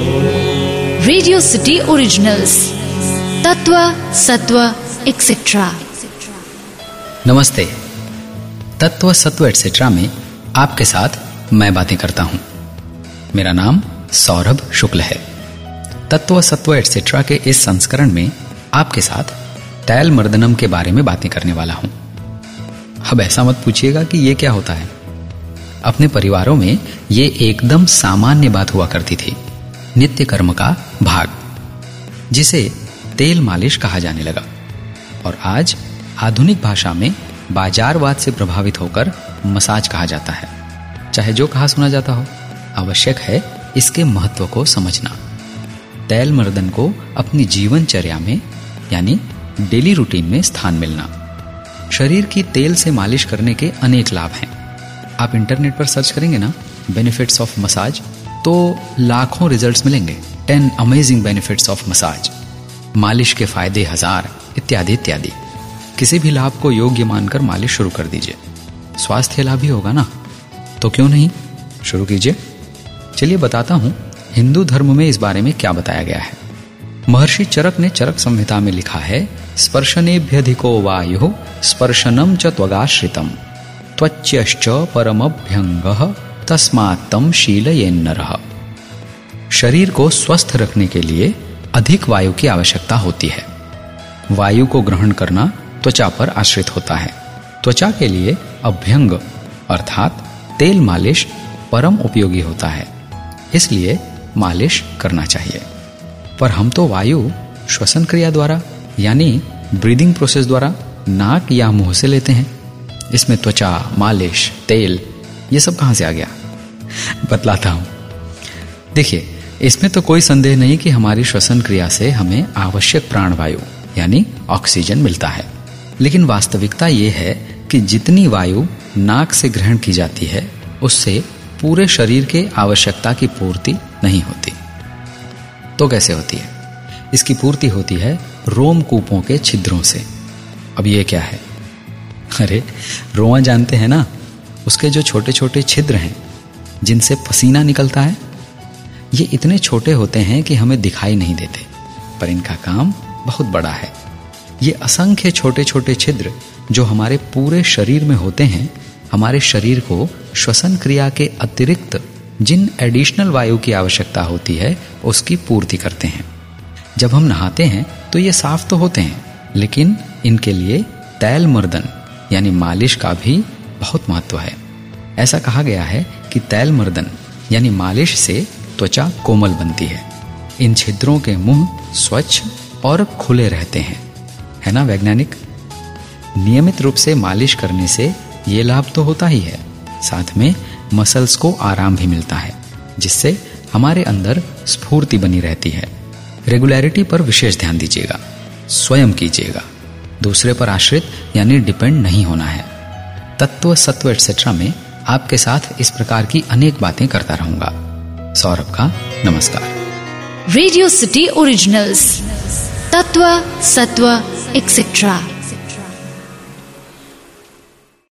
Radio city originals तत्व सत्व etcetera नमस्ते। तत्व सत्व एटसेट्रा में आपके साथ मैं बातें करता हूँ। मेरा नाम सौरभ शुक्ल है। तत्व सत्व एटसेट्रा के इस संस्करण में आपके साथ तैल मर्दनम के बारे में बातें करने वाला हूँ। अब ऐसा मत पूछिएगा कि यह क्या होता है। अपने परिवारों में ये एकदम सामान्य बात हुआ करती थी। नित्य कर्म का भाग, जिसे तेल मालिश कहा जाने लगा। और आज आधुनिक भाषा में बाजारवाद से प्रभावित होकर मसाज कहा जाता है। चाहे जो कहा सुना जाता हो, आवश्यक है इसके महत्व को समझना। तैल मर्दन को अपनी जीवनचर्या में, यानी डेली रूटीन में स्थान मिलना। शरीर की तेल से मालिश करने के अनेक लाभ हैं। आप इंटरनेट पर सर्च करेंगे ना, बेनिफिट्स ऑफ़ मसाज तो लाखों रिजल्ट्स मिलेंगे। Ten amazing benefits of massage मालिश के फ़ायदे हज़ार, इत्यादि इत्यादि। किसी भी लाभ को योग्य मानकर मालिश शुरू कर दीजिए। स्वास्थ्य लाभ ही होगा ना? तो क्यों नहीं? शुरू कीजिए। चलिए बताता हूँ, हिंदू धर्म में इस बारे में क्या बताया गया है। महर्षि चरक ने चरक संहिता में लिखा है, स्पर्शनेभ्यधिको वायु स्पर्शनम च त्वगाश्रितम। त्वच्यश्च परमभ्यंग तस्मात्तम शीलयेन्नर शरीर को स्वस्थ रखने के लिए अधिक वायु की आवश्यकता होती है। वायु को ग्रहण करना त्वचा पर आश्रित होता है। त्वचा के लिए अभ्यंग, अर्थात तेल मालिश परम उपयोगी होता है। इसलिए मालिश करना चाहिए। पर हम तो वायु श्वसन क्रिया द्वारा, यानी ब्रीदिंग प्रोसेस द्वारा नाक या मुँह से लेते हैं। इसमें त्वचा, मालिश, तेल, ये सब कहाँ से आ गया? बतलाता हूँ। देखिए, इसमें तो कोई संदेह नहीं कि हमारी श्वसन क्रिया से हमें आवश्यक प्राणवायु, यानी ऑक्सीजन मिलता है। लेकिन वास्तविकता यह है कि जितनी वायु नाक से ग्रहण की जाती है, उससे पूरे शरीर के आवश्यकता की पूर्ति नहीं होती। तो कैसे होती है? इसकी पूर्ति होती है रोम कूपों के छिद्रों से। अब यह क्या है? अरे, रोआ जानते हैं ना? उसके जो छोटे छोटे छिद्र हैं जिनसे पसीना निकलता है? ये इतने छोटे होते हैं कि हमें दिखाई नहीं देते, पर इनका काम बहुत बड़ा है। ये असंख्य छोटे छोटे छिद्र जो हमारे पूरे शरीर में होते हैं, हमारे शरीर को श्वसन क्रिया के अतिरिक्त जिन एडिशनल वायु की आवश्यकता होती है, उसकी पूर्ति करते हैं। जब हम नहाते हैं तो ये साफ़ तो होते हैं, लेकिन इनके लिए तैल मर्दन यानी मालिश का भी बहुत महत्व है। ऐसा कहा गया है कि तैल मर्दन, यानी मालिश से त्वचा कोमल बनती है। इन छिद्रों के मुँह स्वच्छ और खुले रहते हैं। है ना वैज्ञानिक? नियमित रूप से मालिश करने से ये लाभ तो होता ही है। साथ में मसल्स को आराम भी मिलता है, जिससे हमारे अंदर स्फूर्ति बनी रहती है। रेगुलरिटी पर विशेष ध्यान दीजिएगा, स्वयं कीजिएगा। दूसरे पर आश्रित, यानी डिपेंड नहीं होना है। तत्व, सत्व एटसेट्रा में आपके साथ इस प्रकार की अनेक बातें करता रहूँगा। सौरभ का नमस्कार। रेडियो सिटी ओरिजिनल्स तत्व, सत्व एक्सेट्रा